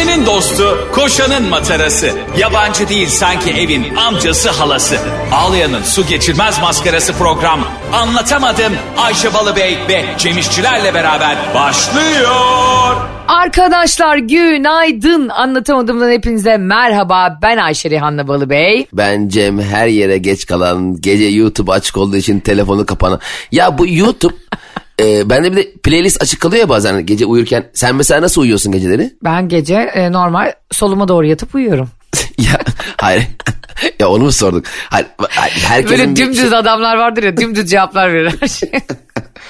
Ayşe'nin dostu, koşanın matarası. Yabancı değil sanki evin amcası halası. Ağlayan'ın su geçirmez maskarası program. Anlatamadım Ayşe Balıbey ve Cemişçilerle beraber başlıyor. Arkadaşlar günaydın. Anlatamadığımdan hepinize merhaba. Ben Ayşe Rihanna Balıbey. Ben Cem her yere geç kalan, gece YouTube açık olduğu için telefonu kapanan. Ya bu YouTube e, bende bir de playlist açık kalıyor ya bazen gece uyurken. Sen mesela nasıl uyuyorsun geceleri? Ben gece e, normal soluma doğru yatıp uyuyorum. ya hayır. ya onu mu sorduk? Hayır, herkesin Böyle bir dümdüz şey- adamlar vardır ya dümdüz cevaplar verir her şey.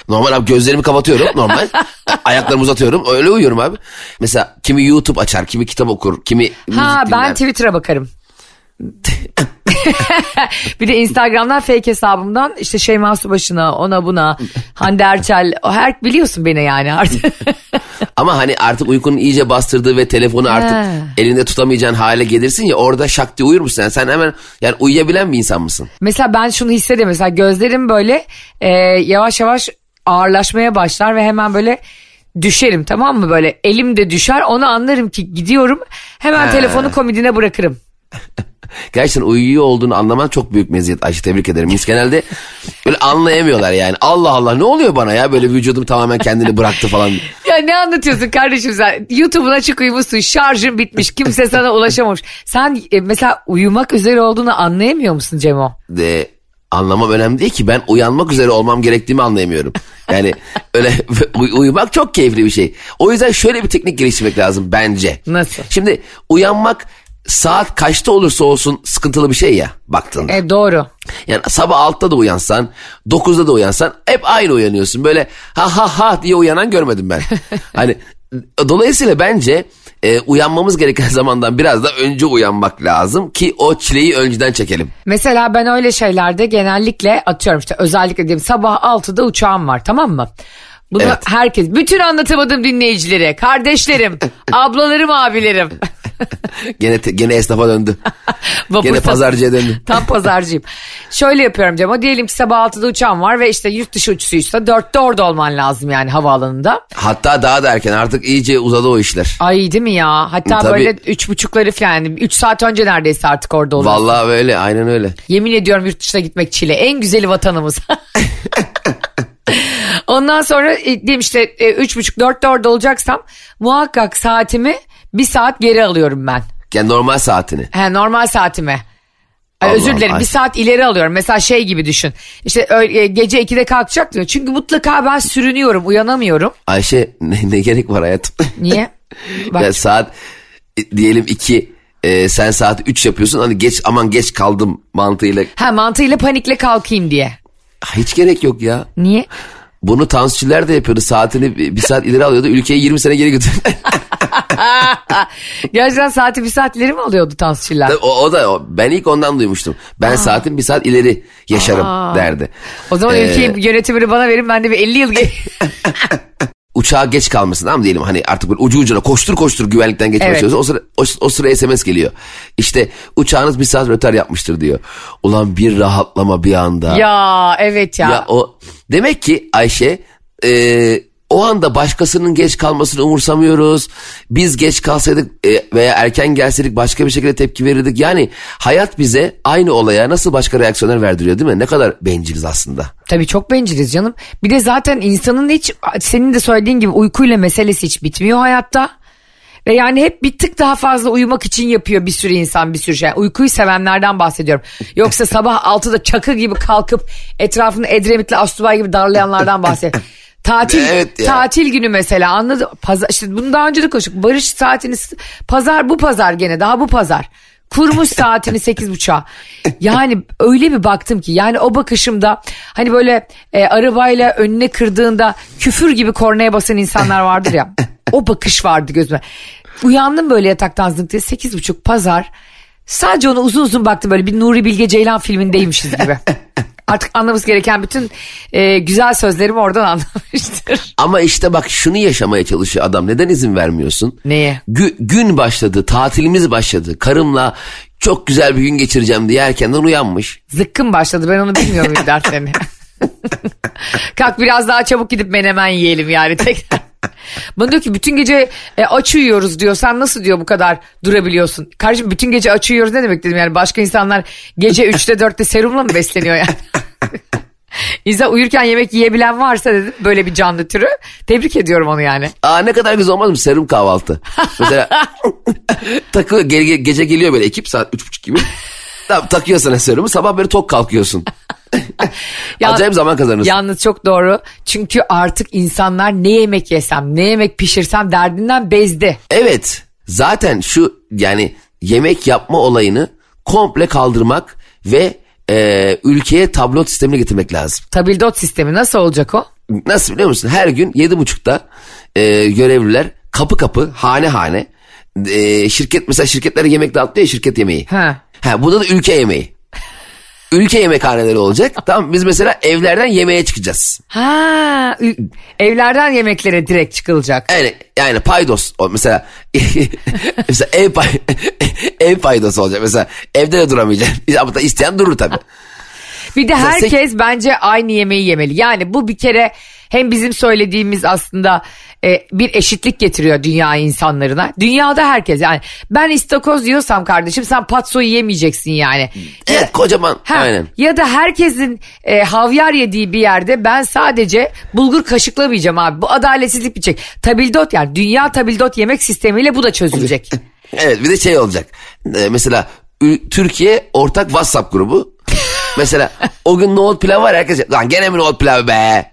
Normal abi gözlerimi kapatıyorum normal. Ayaklarımı uzatıyorum öyle uyuyorum abi. Mesela kimi YouTube açar, kimi kitap okur, kimi ha müzik ben dinler. Twitter'a bakarım. bir de Instagram'dan fake hesabımdan işte Şeyma Subaşı'na ona buna Hande Erçel o her biliyorsun beni yani artık. Ama hani artık uykunun iyice bastırdığı ve telefonu artık He. elinde tutamayacağın hale gelirsin ya orada şak diye uyur musun? Yani sen hemen yani uyuyabilen bir insan mısın? Mesela ben şunu hissediyorum mesela gözlerim böyle e, yavaş yavaş ağırlaşmaya başlar ve hemen böyle düşerim tamam mı böyle elim de düşer onu anlarım ki gidiyorum hemen He. telefonu komodine bırakırım. Gerçekten uyuyor olduğunu anlaman çok büyük meziyet Ayşe tebrik ederim. Biz genelde böyle anlayamıyorlar yani. Allah Allah ne oluyor bana ya böyle vücudum tamamen kendini bıraktı falan. Ya ne anlatıyorsun kardeşim sen YouTube'un açık uyumuşsun şarjın bitmiş kimse sana ulaşamamış. Sen e, mesela uyumak üzere olduğunu anlayamıyor musun Cemo? De, anlamam önemli değil ki ben uyanmak üzere olmam gerektiğimi anlayamıyorum. Yani öyle uy- uyumak çok keyifli bir şey. O yüzden şöyle bir teknik geliştirmek lazım bence. Nasıl? Şimdi uyanmak saat kaçta olursa olsun sıkıntılı bir şey ya baktığında. E doğru. Yani sabah 6'da da uyansan, 9'da da uyansan hep aynı uyanıyorsun. Böyle ha ha ha diye uyanan görmedim ben. hani dolayısıyla bence e, uyanmamız gereken zamandan biraz da önce uyanmak lazım ki o çileyi önceden çekelim. Mesela ben öyle şeylerde genellikle atıyorum işte özellikle diyeyim sabah 6'da uçağım var tamam mı? Bunu Evet. herkes, bütün anlatamadığım dinleyicilere, kardeşlerim, ablalarım, abilerim. Gene te- gene esnafa döndü. Gene pazarcıya döndü. Tam pazarcıyım. Şöyle yapıyorum Cem. Diyelim ki sabah 6'da uçağım var ve işte yurt dışı uçuşuysa 4'te orada olman lazım yani havaalanında. Hatta daha da erken artık iyice uzadı o işler. Ay değil mi ya? Hatta Tabii. böyle üç buçukları falan yani 3 saat önce neredeyse artık orada olur. Vallahi öyle aynen öyle. Yemin ediyorum yurt dışına gitmek çile. En güzeli vatanımız. Ondan sonra e, diyeyim işte e, üç buçuk dörtte orada olacaksam muhakkak saatimi bir saat geri alıyorum ben. Yani normal saatini. He, normal saatime. Ay, Allah özür dilerim bir saat ileri alıyorum. Mesela şey gibi düşün. İşte öyle, e, gece 2'de kalkacak diyor. Çünkü mutlaka ben sürünüyorum uyanamıyorum. Ayşe ne, ne gerek var hayatım? Niye? Bak, Ya saat e, diyelim 2 sen saat 3 yapıyorsun hani geç aman geç kaldım mantığıyla. ha, mantığıyla panikle kalkayım diye. Hiç gerek yok ya. Niye? Bunu tansçiler de yapıyordu. Saatini bir bir saat ileri alıyordu. Ülkeyi 20 sene geri götürdü. Gerçekten saati bir saat ileri mi alıyordu tansçılar? Tabii o, o da o. Ben ilk ondan duymuştum. Ben saatin bir saat ileri yaşarım derdi. O zaman Ee, ülkeyi yönetimini bana verin ben de bir 50 yıl ge- Uçağa geç kalmasın ama diyelim hani artık böyle ucu ucuna koştur koştur güvenlikten geçmeye Evet. çalışıyorsun. O sıra, o, o sıra SMS geliyor. İşte uçağınız bir saat rötar yapmıştır diyor. Ulan bir rahatlama bir anda. ya evet ya. Ya o demek ki Ayşe e, o anda başkasının geç kalmasını umursamıyoruz. Biz geç kalsaydık e, veya erken gelseydik başka bir şekilde tepki verirdik. Yani hayat bize aynı olaya nasıl başka reaksiyonlar verdiriyor değil mi? Ne kadar benciliz aslında. Tabii çok benciliz canım. Bir de zaten insanın hiç senin de söylediğin gibi uykuyla meselesi hiç bitmiyor hayatta. Ve yani hep bir tık daha fazla uyumak için yapıyor bir sürü insan bir sürü şey. Uykuyu sevenlerden bahsediyorum. Yoksa sabah 6'da çakı gibi kalkıp etrafını Edremit'le Astubay gibi darlayanlardan bahsediyorum. Tatil Evet ya. tatil günü mesela anladın pazar işte bunu daha önce de konuştuk. Barış saatini pazar bu pazar gene daha bu pazar. Kurmuş saatini sekiz buçuğa. Yani öyle bir baktım ki yani o bakışımda hani böyle e, arabayla önüne kırdığında küfür gibi kornaya basan insanlar vardır ya o bakış vardı gözüme. Uyandım böyle yataktan zınk diye sekiz buçuk pazar. Sadece ona uzun uzun baktım böyle bir Nuri Bilge Ceylan filmindeymişiz gibi artık anlaması gereken bütün e, güzel sözlerimi oradan anlamıştır. Ama işte bak şunu yaşamaya çalışıyor adam. Neden izin vermiyorsun? Neye? Gü- gün başladı, tatilimiz başladı. Karımla çok güzel bir gün geçireceğim diye erkenden uyanmış. Zıkkım başladı ben onu bilmiyor muyum derslerini. Kalk biraz daha çabuk gidip menemen yiyelim yani tekrar. Bana diyor ki bütün gece e, aç uyuyoruz diyor. Sen nasıl diyor bu kadar durabiliyorsun? Kardeşim bütün gece aç uyuyoruz ne demek dedim yani. Başka insanlar gece 3'te 4'te serumla mı besleniyor yani? İnsan uyurken yemek yiyebilen varsa dedim böyle bir canlı türü. Tebrik ediyorum onu yani. Aa ne kadar güzel olmaz mı serum kahvaltı. Mesela takı ge- gece geliyor böyle ekip saat üç buçuk gibi. Tamam takıyor sana serumu sabah böyle tok kalkıyorsun. Ya- Acayip zaman kazanırsın. Yalnız çok doğru. Çünkü artık insanlar ne yemek yesem, ne yemek pişirsem derdinden bezdi. Evet zaten şu yani yemek yapma olayını komple kaldırmak ve e, ülkeye tablot sistemine getirmek lazım. Tabildot sistemi nasıl olacak o? Nasıl biliyor musun? Her gün yedi buçukta e, görevliler kapı kapı hane hane e, şirket mesela şirketlere yemek dağıtıyor ya şirket yemeği. Ha. Ha burada da ülke yemeği. Ülke yemekhaneleri olacak. Tamam biz mesela evlerden yemeğe çıkacağız. Ha, evlerden yemeklere direkt çıkılacak. Yani yani paydos mesela mesela ev pay, ev paydosu olacak mesela evde de duramayacaksın ama da isteyen durur tabii. Bir de herkes bence aynı yemeği yemeli. Yani bu bir kere hem bizim söylediğimiz aslında e, bir eşitlik getiriyor dünya insanlarına. Dünyada herkes yani ben istakoz yiyorsam kardeşim sen patso yemeyeceksin yani. Evet kocaman Ha, aynen. Ya da herkesin e, havyar yediği bir yerde ben sadece bulgur kaşıklamayacağım abi. Bu adaletsizlik bir çek. Tabildot yani dünya tabildot yemek sistemiyle bu da çözülecek. Evet bir de şey olacak. Ee, mesela Türkiye ortak WhatsApp grubu. mesela o gün nohut pilav var herkes lan gene mi nohut pilavı be?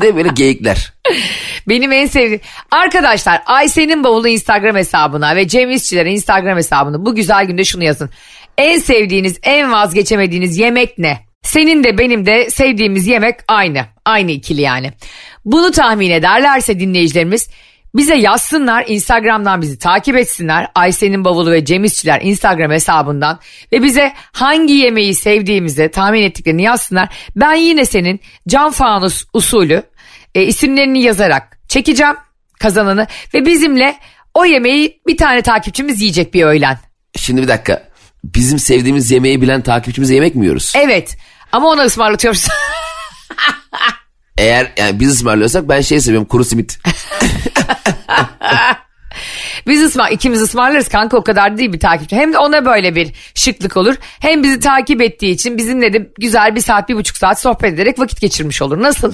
Diye böyle geyikler. Benim en sevdiğim... Arkadaşlar Ayşe'nin bavulu Instagram hesabına ve Cem İşçilerin Instagram hesabına bu güzel günde şunu yazın. En sevdiğiniz, en vazgeçemediğiniz yemek ne? Senin de benim de sevdiğimiz yemek aynı. Aynı ikili yani. Bunu tahmin ederlerse dinleyicilerimiz bize yazsınlar Instagram'dan bizi takip etsinler. Ayşe'nin bavulu ve Cem İşçiler Instagram hesabından ve bize hangi yemeği sevdiğimizi tahmin ettiklerini yazsınlar. Ben yine senin cam fanus usulü e, isimlerini yazarak çekeceğim kazananı ve bizimle o yemeği bir tane takipçimiz yiyecek bir öğlen. Şimdi bir dakika. Bizim sevdiğimiz yemeği bilen takipçimize yemek mi yiyoruz? Evet ama ona ısmarlatıyoruz. Eğer yani biz ısmarlıyorsak ben şey seviyorum kuru simit. Biz ısmar, ikimiz ısmarlarız kanka o kadar değil bir takipçi. Hem de ona böyle bir şıklık olur. Hem bizi takip ettiği için bizimle de güzel bir saat bir buçuk saat sohbet ederek vakit geçirmiş olur. Nasıl?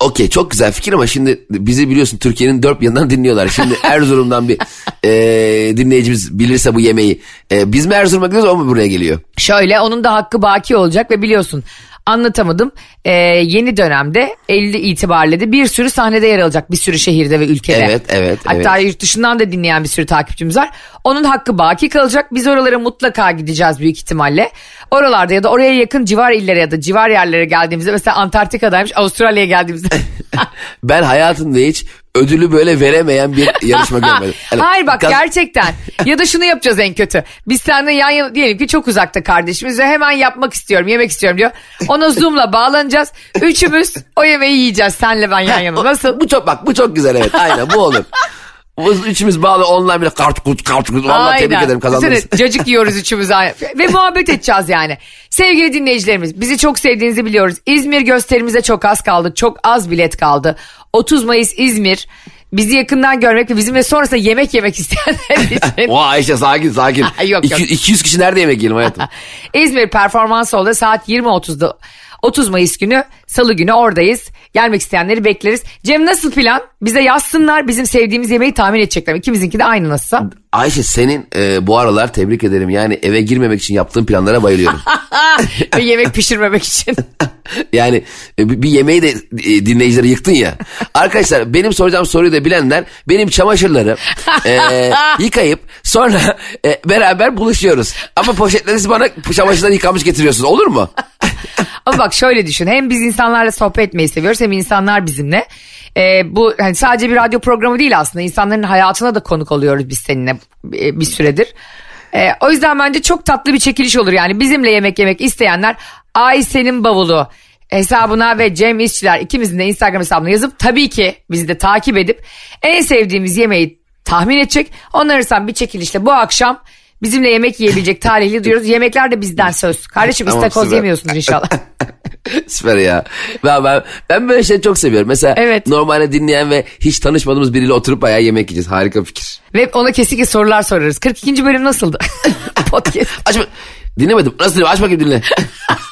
Okey çok güzel fikir ama şimdi bizi biliyorsun Türkiye'nin dört yanından dinliyorlar. Şimdi Erzurum'dan bir e, dinleyicimiz bilirse bu yemeği. E, biz mi Erzurum'a gidiyoruz o mu buraya geliyor? Şöyle onun da hakkı baki olacak ve biliyorsun anlatamadım. Ee, yeni dönemde Eylül itibariyle de bir sürü sahnede yer alacak bir sürü şehirde ve ülkede. Evet, evet, Hatta evet. yurt dışından da dinleyen bir sürü takipçimiz var. Onun hakkı baki kalacak. Biz oralara mutlaka gideceğiz büyük ihtimalle. Oralarda ya da oraya yakın civar illere ya da civar yerlere geldiğimizde mesela Antarktika'daymış Avustralya'ya geldiğimizde. Ben hayatımda hiç ödülü böyle veremeyen bir yarışma görmedim. Hani Hayır bak kaz- gerçekten. ya da şunu yapacağız en kötü. Biz seninle yan yana diyelim ki çok uzakta kardeşimiz ve hemen yapmak istiyorum, yemek istiyorum diyor. Ona Zoom'la bağlanacağız. Üçümüz o yemeği yiyeceğiz senle ben yan yana. Nasıl? Bu çok bak bu çok güzel evet aynen bu olur. Üçümüz bağlı online bile kart kut kart kut. Vallahi tebrik ederim kazandınız. Düşünsene, cacık yiyoruz üçümüz. Ve muhabbet edeceğiz yani. Sevgili dinleyicilerimiz bizi çok sevdiğinizi biliyoruz. İzmir gösterimize çok az kaldı. Çok az bilet kaldı. 30 Mayıs İzmir. Bizi yakından görmek ve bizimle sonrasında yemek yemek isteyenler için. Oha Ayşe sakin sakin. Yok, yok. 200, 200 kişi nerede yemek yiyelim hayatım? İzmir Performans Hall'da saat 20.30'da 30 Mayıs günü salı günü oradayız. Gelmek isteyenleri bekleriz. Cem nasıl plan? Bize yazsınlar bizim sevdiğimiz yemeği tahmin edecekler. İkimizinki de aynı nasılsa. Ayşe senin e, bu aralar tebrik ederim. Yani eve girmemek için yaptığın planlara bayılıyorum. Ve yemek pişirmemek için. yani e, bir yemeği de e, dinleyicileri yıktın ya. Arkadaşlar benim soracağım soruyu da bilenler benim çamaşırları e, yıkayıp sonra e, beraber buluşuyoruz. Ama poşetleri bana çamaşırları yıkamış getiriyorsunuz olur mu? Ama bak şöyle düşün. Hem biz insanlarla sohbet etmeyi seviyoruz hem insanlar bizimle. Ee, bu hani sadece bir radyo programı değil aslında. İnsanların hayatına da konuk oluyoruz biz seninle e, bir süredir. Ee, o yüzden bence çok tatlı bir çekiliş olur. Yani bizimle yemek yemek isteyenler Ayşe'nin bavulu hesabına ve Cem İşçiler ikimizin de Instagram hesabına yazıp tabii ki bizi de takip edip en sevdiğimiz yemeği tahmin edecek. Ondan arasından bir çekilişle bu akşam bizimle yemek yiyebilecek talihli diyoruz. Yemekler de bizden söz. Kardeşim Tamam, istakoz süper. yemiyorsunuz inşallah. Süper ya. Ben, ben, ben böyle şey çok seviyorum. Mesela Evet. normalde dinleyen ve hiç tanışmadığımız biriyle oturup bayağı yemek yiyeceğiz. Harika fikir. Ve ona kesinlikle sorular sorarız. 42. bölüm nasıldı? Podcast. Açma. Dinlemedim. Nasıl? Aç bakayım dinle.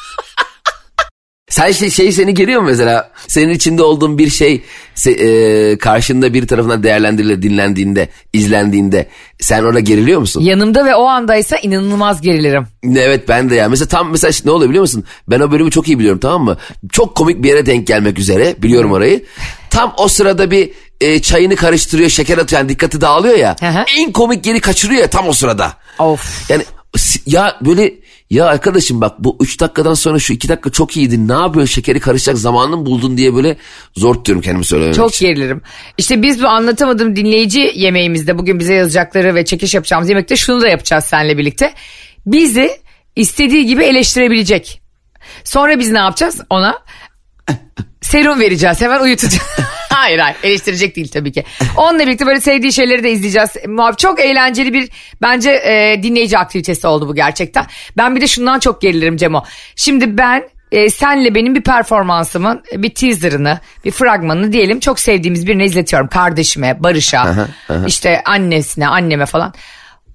Sen şey, şey seni geliyor mu mesela? Senin içinde olduğun bir şey se- e, karşında bir tarafından değerlendirilir, dinlendiğinde, izlendiğinde sen orada geriliyor musun? Yanımda ve o andaysa inanılmaz gerilirim. Evet ben de ya. Mesela tam mesela ne oluyor biliyor musun? Ben o bölümü çok iyi biliyorum tamam mı? Çok komik bir yere denk gelmek üzere. Biliyorum orayı. Tam o sırada bir e, çayını karıştırıyor, şeker atıyor. Yani dikkati dağılıyor ya. En komik yeri kaçırıyor ya tam o sırada. Of. Yani ya böyle ya arkadaşım bak bu 3 dakikadan sonra şu 2 dakika çok iyiydi. Ne yapıyorsun şekeri karışacak zamanını buldun diye böyle zor tutuyorum kendimi söylememek Çok için. gerilirim. İşte biz bu anlatamadığım dinleyici yemeğimizde bugün bize yazacakları ve çekiş yapacağımız yemekte şunu da yapacağız seninle birlikte. Bizi istediği gibi eleştirebilecek. Sonra biz ne yapacağız ona? Serum vereceğiz hemen uyutacağız. hayır hayır eleştirecek değil tabii ki. Onunla birlikte böyle sevdiği şeyleri de izleyeceğiz. Çok eğlenceli bir bence e, dinleyici aktivitesi oldu bu gerçekten. Ben bir de şundan çok gerilirim Cemo. Şimdi ben e, senle benim bir performansımın bir teaserını, bir fragmanını diyelim çok sevdiğimiz birine izletiyorum. Kardeşime, Barış'a, işte annesine, anneme falan.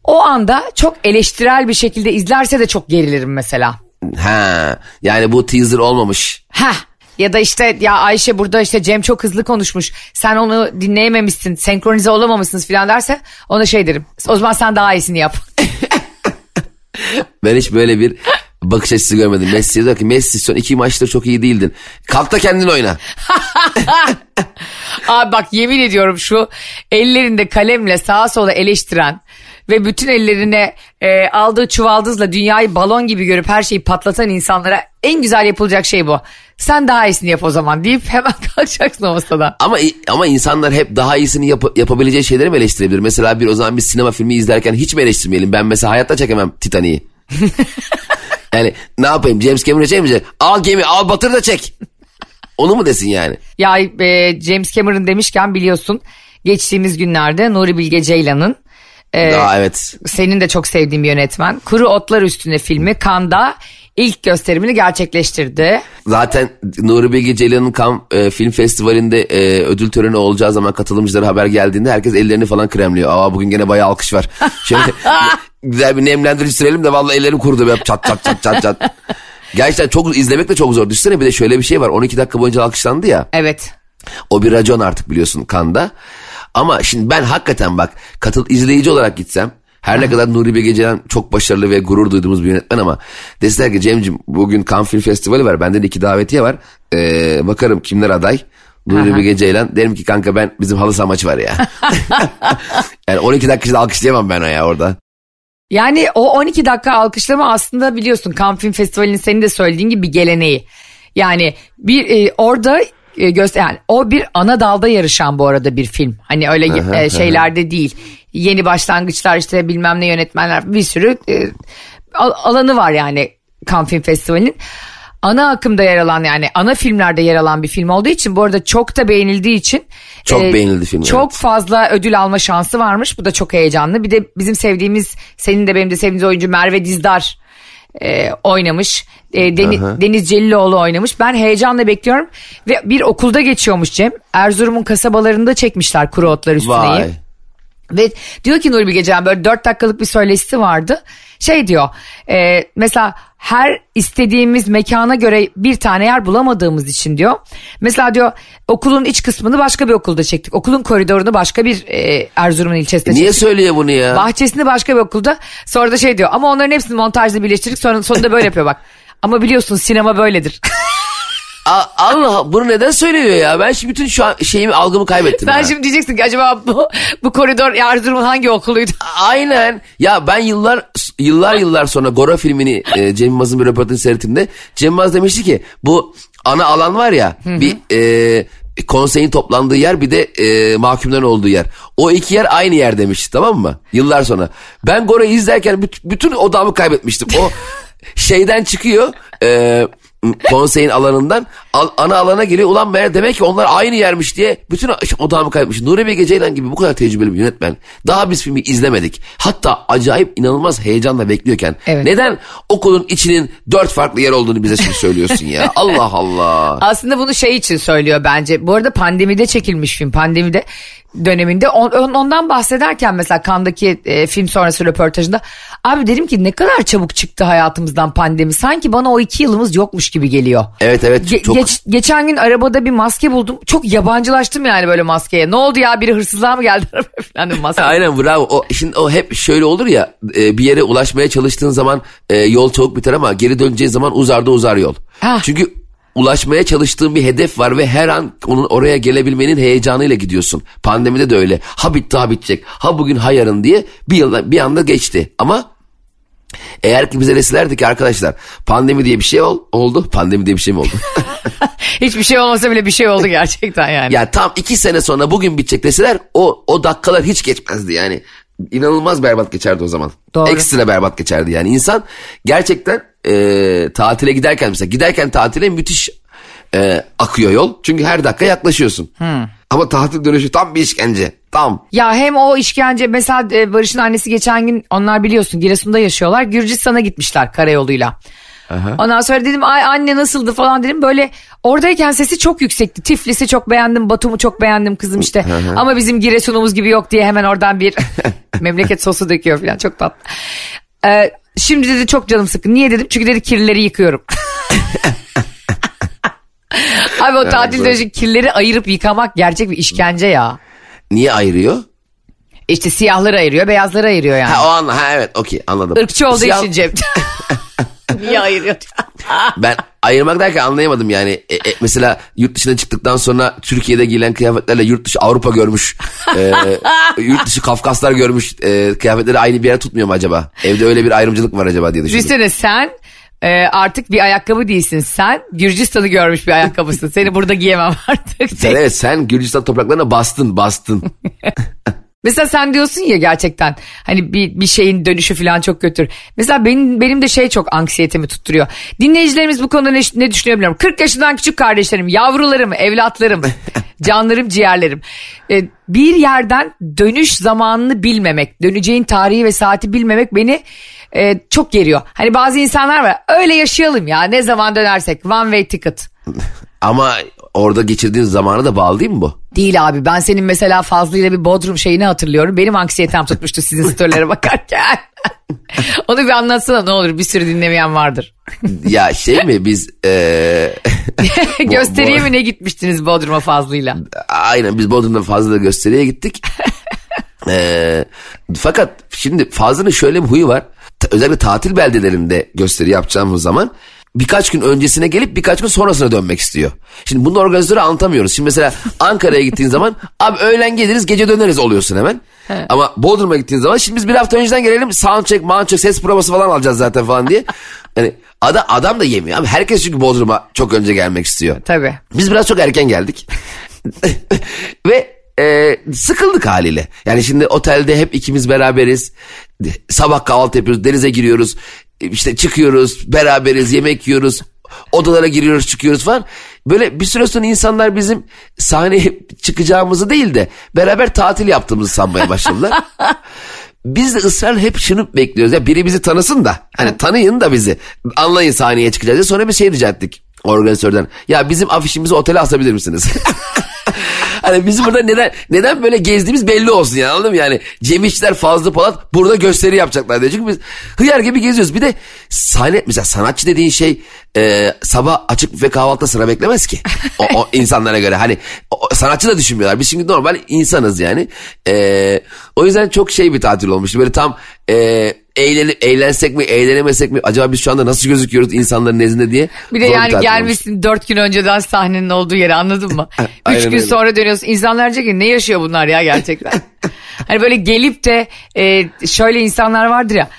O anda çok eleştirel bir şekilde izlerse de çok gerilirim mesela. Ha, yani bu teaser olmamış. Heh. Ya da işte ya Ayşe burada işte Cem çok hızlı konuşmuş. Sen onu dinleyememişsin, senkronize olamamışsınız falan derse ona şey derim. O zaman sen daha iyisini yap. Ben hiç böyle bir bakış açısı görmedim. Messi diyor ki Messi son iki maçta çok iyi değildin. Kalk da kendin oyna. Abi bak yemin ediyorum şu ellerinde kalemle sağa sola eleştiren ve bütün ellerine e, aldığı çuvaldızla dünyayı balon gibi görüp her şeyi patlatan insanlara en güzel yapılacak şey bu. Sen daha iyisini yap o zaman deyip hemen kalkacaksın o masadan. Ama ama insanlar hep daha iyisini yap- yapabileceği şeyleri mi eleştirebilir? Mesela bir o zaman bir sinema filmi izlerken hiç mi eleştirmeyelim? Ben mesela hayatta çekemem Titanic'i. yani ne yapayım James Cameron'a çekmeyecek. Al gemi al batır da çek. Onu mu desin yani? Ya e, James Cameron demişken biliyorsun geçtiğimiz günlerde Nuri Bilge Ceylan'ın e, Aa, evet. senin de çok sevdiğin bir yönetmen Kuru Otlar Üstüne filmi Cannes'da ilk gösterimini gerçekleştirdi. Zaten Nuri Bilge Ceylan'ın Kam e, Film Festivali'nde e, ödül töreni olacağı zaman katılımcılara haber geldiğinde herkes ellerini falan kremliyor. Aa bugün gene bayağı alkış var. Şöyle güzel bir nemlendirici sürelim de vallahi ellerim kurudu. Böyle çat çat çat çat çat. Gerçekten çok izlemek de çok zor. Düşünsene bir de şöyle bir şey var. 12 dakika boyunca alkışlandı ya. Evet. O bir racon artık biliyorsun kanda. Ama şimdi ben hakikaten bak katıl izleyici olarak gitsem her ne kadar Nuri Bilge Ceylan çok başarılı ve gurur duyduğumuz bir yönetmen ama deseler ki Cem'cim bugün Cannes Film Festivali var benden iki davetiye var Ee, bakarım kimler aday Nuri. Bilge Ceylan derim ki kanka ben bizim halı saha maçı var ya. yani 12 dakika içinde alkışlayamam ben ya orada. Yani o 12 dakika alkışlama aslında biliyorsun Cannes Film Festivali'nin senin de söylediğin gibi bir geleneği. Yani bir e, orada e, göster yani o bir ana dalda yarışan bu arada bir film. Hani öyle e, şeylerde değil. Yeni başlangıçlar işte bilmem ne yönetmenler bir sürü e, al- alanı var yani Cannes Film Festivali'nin. Ana akımda yer alan yani ana filmlerde yer alan bir film olduğu için bu arada çok da beğenildiği için Çok beğenildi film, Çok evet. fazla ödül alma şansı varmış. Bu da çok heyecanlı. Bir de bizim sevdiğimiz, senin de benim de sevdiğimiz oyuncu Merve Dizdar e, oynamış. E, Deni- Aha. Deniz Celiloğlu oynamış. Ben heyecanla bekliyorum. Ve bir okulda geçiyormuş Cem. Erzurum'un kasabalarında çekmişler kuru otlar üstüneyi. Vay. Ve diyor ki Nuri Bilge Ceylan böyle dört dakikalık bir söyleşisi vardı. Şey diyor e, mesela her istediğimiz mekana göre bir tane yer bulamadığımız için diyor. Mesela diyor okulun iç kısmını başka bir okulda çektik. Okulun koridorunu başka bir e, Erzurum'un ilçesinde Niye çektik. söylüyor bunu ya? Bahçesini başka bir okulda. Sonra da şey diyor ama onların hepsini montajla birleştirdik. Sonra sonunda böyle yapıyor bak. Ama biliyorsun sinema böyledir. A- Allah bunu neden söylüyor ya? Ben şimdi bütün şu an şeyimi algımı kaybettim. Sen ha. şimdi diyeceksin ki acaba bu, bu koridor Erzurum'un hangi okuluydu? Aynen. Ya ben yıllar yıllar yıllar sonra Gora filmini e, Cem Yılmaz'ın bir röportajını seyrettiğimde Cem Yılmaz demişti ki bu ana alan var ya bir e, konseyin toplandığı yer bir de e, mahkumların olduğu yer. O iki yer aynı yer demişti tamam mı? Yıllar sonra. Ben Gora'yı izlerken büt- bütün odamı kaybetmiştim. O şeyden çıkıyor. E, konseyin alanından al- ana alana geliyor. Ulan meğer demek ki onlar aynı yermiş diye bütün odağımı kaybetmiş. Nuri Bilge Ceylan gibi bu kadar tecrübeli bir yönetmen. Daha biz filmi izlemedik. Hatta acayip inanılmaz heyecanla bekliyorken. Evet. Neden okulun içinin dört farklı yer olduğunu bize şimdi söylüyorsun ya? Allah Allah. Aslında bunu şey için söylüyor bence. Bu arada pandemide çekilmiş film. Pandemide döneminde on- on- ondan bahsederken mesela Kandaki e, film sonrası röportajında abi dedim ki ne kadar çabuk çıktı hayatımızdan pandemi. Sanki bana o iki yılımız yokmuş gibi geliyor. Evet evet Ge- çok geç- geçen gün arabada bir maske buldum. Çok yabancılaştım yani böyle maskeye. Ne oldu ya biri hırsızlığa mı geldi falan maske. Aynen bravo. O, şimdi o hep şöyle olur ya e, bir yere ulaşmaya çalıştığın zaman e, yol çabuk biter ama geri döneceğin zaman uzar da uzar yol. Ha. Çünkü ulaşmaya çalıştığın bir hedef var ve her an onun oraya gelebilmenin heyecanıyla gidiyorsun. Pandemide de öyle. Ha bitti ha bitecek. Ha bugün ha yarın diye bir yılda bir anda geçti. Ama eğer ki bize deselerdi ki arkadaşlar pandemi diye bir şey ol, oldu. Pandemi diye bir şey mi oldu? Hiçbir şey olmasa bile bir şey oldu gerçekten yani. Ya tam iki sene sonra bugün bitecek deseler o, o dakikalar hiç geçmezdi yani. İnanılmaz berbat geçerdi o zaman. Doğru. Ekstra berbat geçerdi yani. İnsan gerçekten e, tatile giderken mesela giderken tatile müthiş e, akıyor yol. Çünkü her dakika yaklaşıyorsun. Ama tatil dönüşü tam bir işkence. Tam. Ya hem o işkence mesela e, Barış'ın annesi geçen gün onlar biliyorsun Giresun'da yaşıyorlar. Gürcistan'a gitmişler karayoluyla. Ondan sonra dedim ay anne nasıldı falan dedim. Böyle oradayken sesi çok yüksekti. Tiflis'i çok beğendim, Batum'u çok beğendim kızım işte. Ama bizim Giresun'umuz gibi yok diye hemen oradan bir memleket sosu döküyor falan çok tatlı. Ee, şimdi dedi çok canım sıkkın. Niye dedim? Çünkü dedi kirleri yıkıyorum. Abi o tatil doğru. dönüşü kirleri ayırıp yıkamak gerçek bir işkence ya. Niye ayırıyor? İşte siyahları ayırıyor, beyazları ayırıyor yani. Ha o an ha evet okey anladım. Irkçı olduğu Siyah- için Cem. Niye ayırıyor? Ben ayırmak derken anlayamadım yani. E, e, mesela yurt dışına çıktıktan sonra Türkiye'de giyilen kıyafetlerle yurt dışı Avrupa görmüş. e, yurt dışı Kafkaslar görmüş. E, kıyafetleri aynı bir yere tutmuyor mu acaba? Evde öyle bir ayrımcılık var acaba diye düşündüm. Düşünsene sen e, artık bir ayakkabı değilsin. Sen Gürcistan'ı görmüş bir ayakkabısın. Seni burada giyemem artık. Sen evet sen Gürcistan topraklarına bastın bastın. Mesela sen diyorsun ya gerçekten hani bir, bir şeyin dönüşü falan çok kötü. Mesela benim, benim de şey çok anksiyetemi tutturuyor. Dinleyicilerimiz bu konuda ne, ne düşünüyor bilmiyorum. 40 yaşından küçük kardeşlerim, yavrularım, evlatlarım, canlarım, ciğerlerim. Ee, bir yerden dönüş zamanını bilmemek, döneceğin tarihi ve saati bilmemek beni e, çok geriyor. Hani bazı insanlar var öyle yaşayalım ya ne zaman dönersek one way ticket. Ama orada geçirdiğin zamana da bağlı değil mi bu? Değil abi ben senin mesela Fazlı ile bir Bodrum şeyini hatırlıyorum. Benim anksiyetem tutmuştu sizin storylere bakarken. Onu bir anlatsana ne olur bir sürü dinlemeyen vardır. Ya şey mi biz e, Gösteriye mi ne gitmiştiniz Bodrum'a Fazlı'yla? aynen biz Bodrum'da fazla gösteriye gittik. E, fakat şimdi Fazlı'nın şöyle bir huyu var. Özellikle tatil beldelerinde gösteri yapacağımız zaman birkaç gün öncesine gelip birkaç gün sonrasına dönmek istiyor. Şimdi bunu organizatörü anlatamıyoruz. Şimdi mesela Ankara'ya gittiğin zaman abi öğlen geliriz gece döneriz oluyorsun hemen. Ama Bodrum'a gittiğin zaman şimdi biz bir hafta önceden gelelim soundcheck, soundcheck, ses provası falan alacağız zaten falan diye. Yani adam, adam da yemiyor abi. Herkes çünkü Bodrum'a çok önce gelmek istiyor. Tabii. Biz biraz çok erken geldik. Ve e, sıkıldık haliyle. Yani şimdi otelde hep ikimiz beraberiz. Sabah kahvaltı yapıyoruz, denize giriyoruz. İşte çıkıyoruz, beraberiz, yemek yiyoruz. Odalara giriyoruz, çıkıyoruz falan. Böyle bir süre sonra insanlar bizim sahneye çıkacağımızı değil de beraber tatil yaptığımızı sanmaya başladılar. Biz de ısrarla hep şunu bekliyoruz. Ya biri bizi tanısın da. Hani tanıyın da bizi. Anlayın sahneye çıkacağız. diye. Sonra bir şey rica ettik organizatörden. Ya bizim afişimizi otele asabilir misiniz? hani bizim burada neden neden böyle gezdiğimiz belli olsun yani anladın mı? Yani Cem İşçiler Fazlı Polat burada gösteri yapacaklar diye. Çünkü biz hıyar gibi geziyoruz. Bir de sahne mesela sanatçı dediğin şey e, sabah açık ve kahvaltıda sıra beklemez ki. O, o insanlara göre hani o, sanatçı da düşünmüyorlar. Biz şimdi normal insanız yani. E, o yüzden çok şey bir tatil olmuştu. Böyle tam e, eğlenip eğlensek mi eğlenemesek mi acaba biz şu anda nasıl gözüküyoruz insanların nezdinde diye. Bir de yani gelmişsin dört gün önceden sahnenin olduğu yere anladın mı? Üç Aynen gün öyle. sonra dönüyorsun. İnsanlar diyecek ki ne yaşıyor bunlar ya gerçekten? hani böyle gelip de e, şöyle insanlar vardır ya.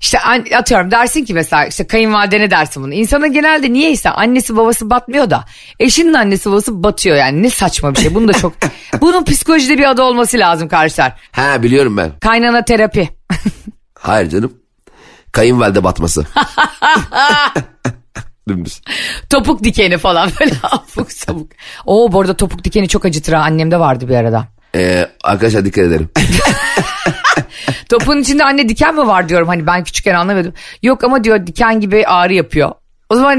İşte atıyorum dersin ki mesela işte kayınvalidene dersin bunu. İnsanın genelde niyeyse annesi babası batmıyor da eşinin annesi babası batıyor yani ne saçma bir şey. Bunu da çok bunun psikolojide bir adı olması lazım kardeşler. Ha biliyorum ben. Kaynana terapi. Hayır canım. Kayınvalide batması. Dümdüz. Topuk dikeni falan böyle abuk sabuk. Oo bu arada topuk dikeni çok acıtır ha. Annemde vardı bir arada. Ee, arkadaşlar dikkat ederim. Topuğun içinde anne diken mi var diyorum. Hani ben küçükken anlamadım. Yok ama diyor diken gibi ağrı yapıyor. O zaman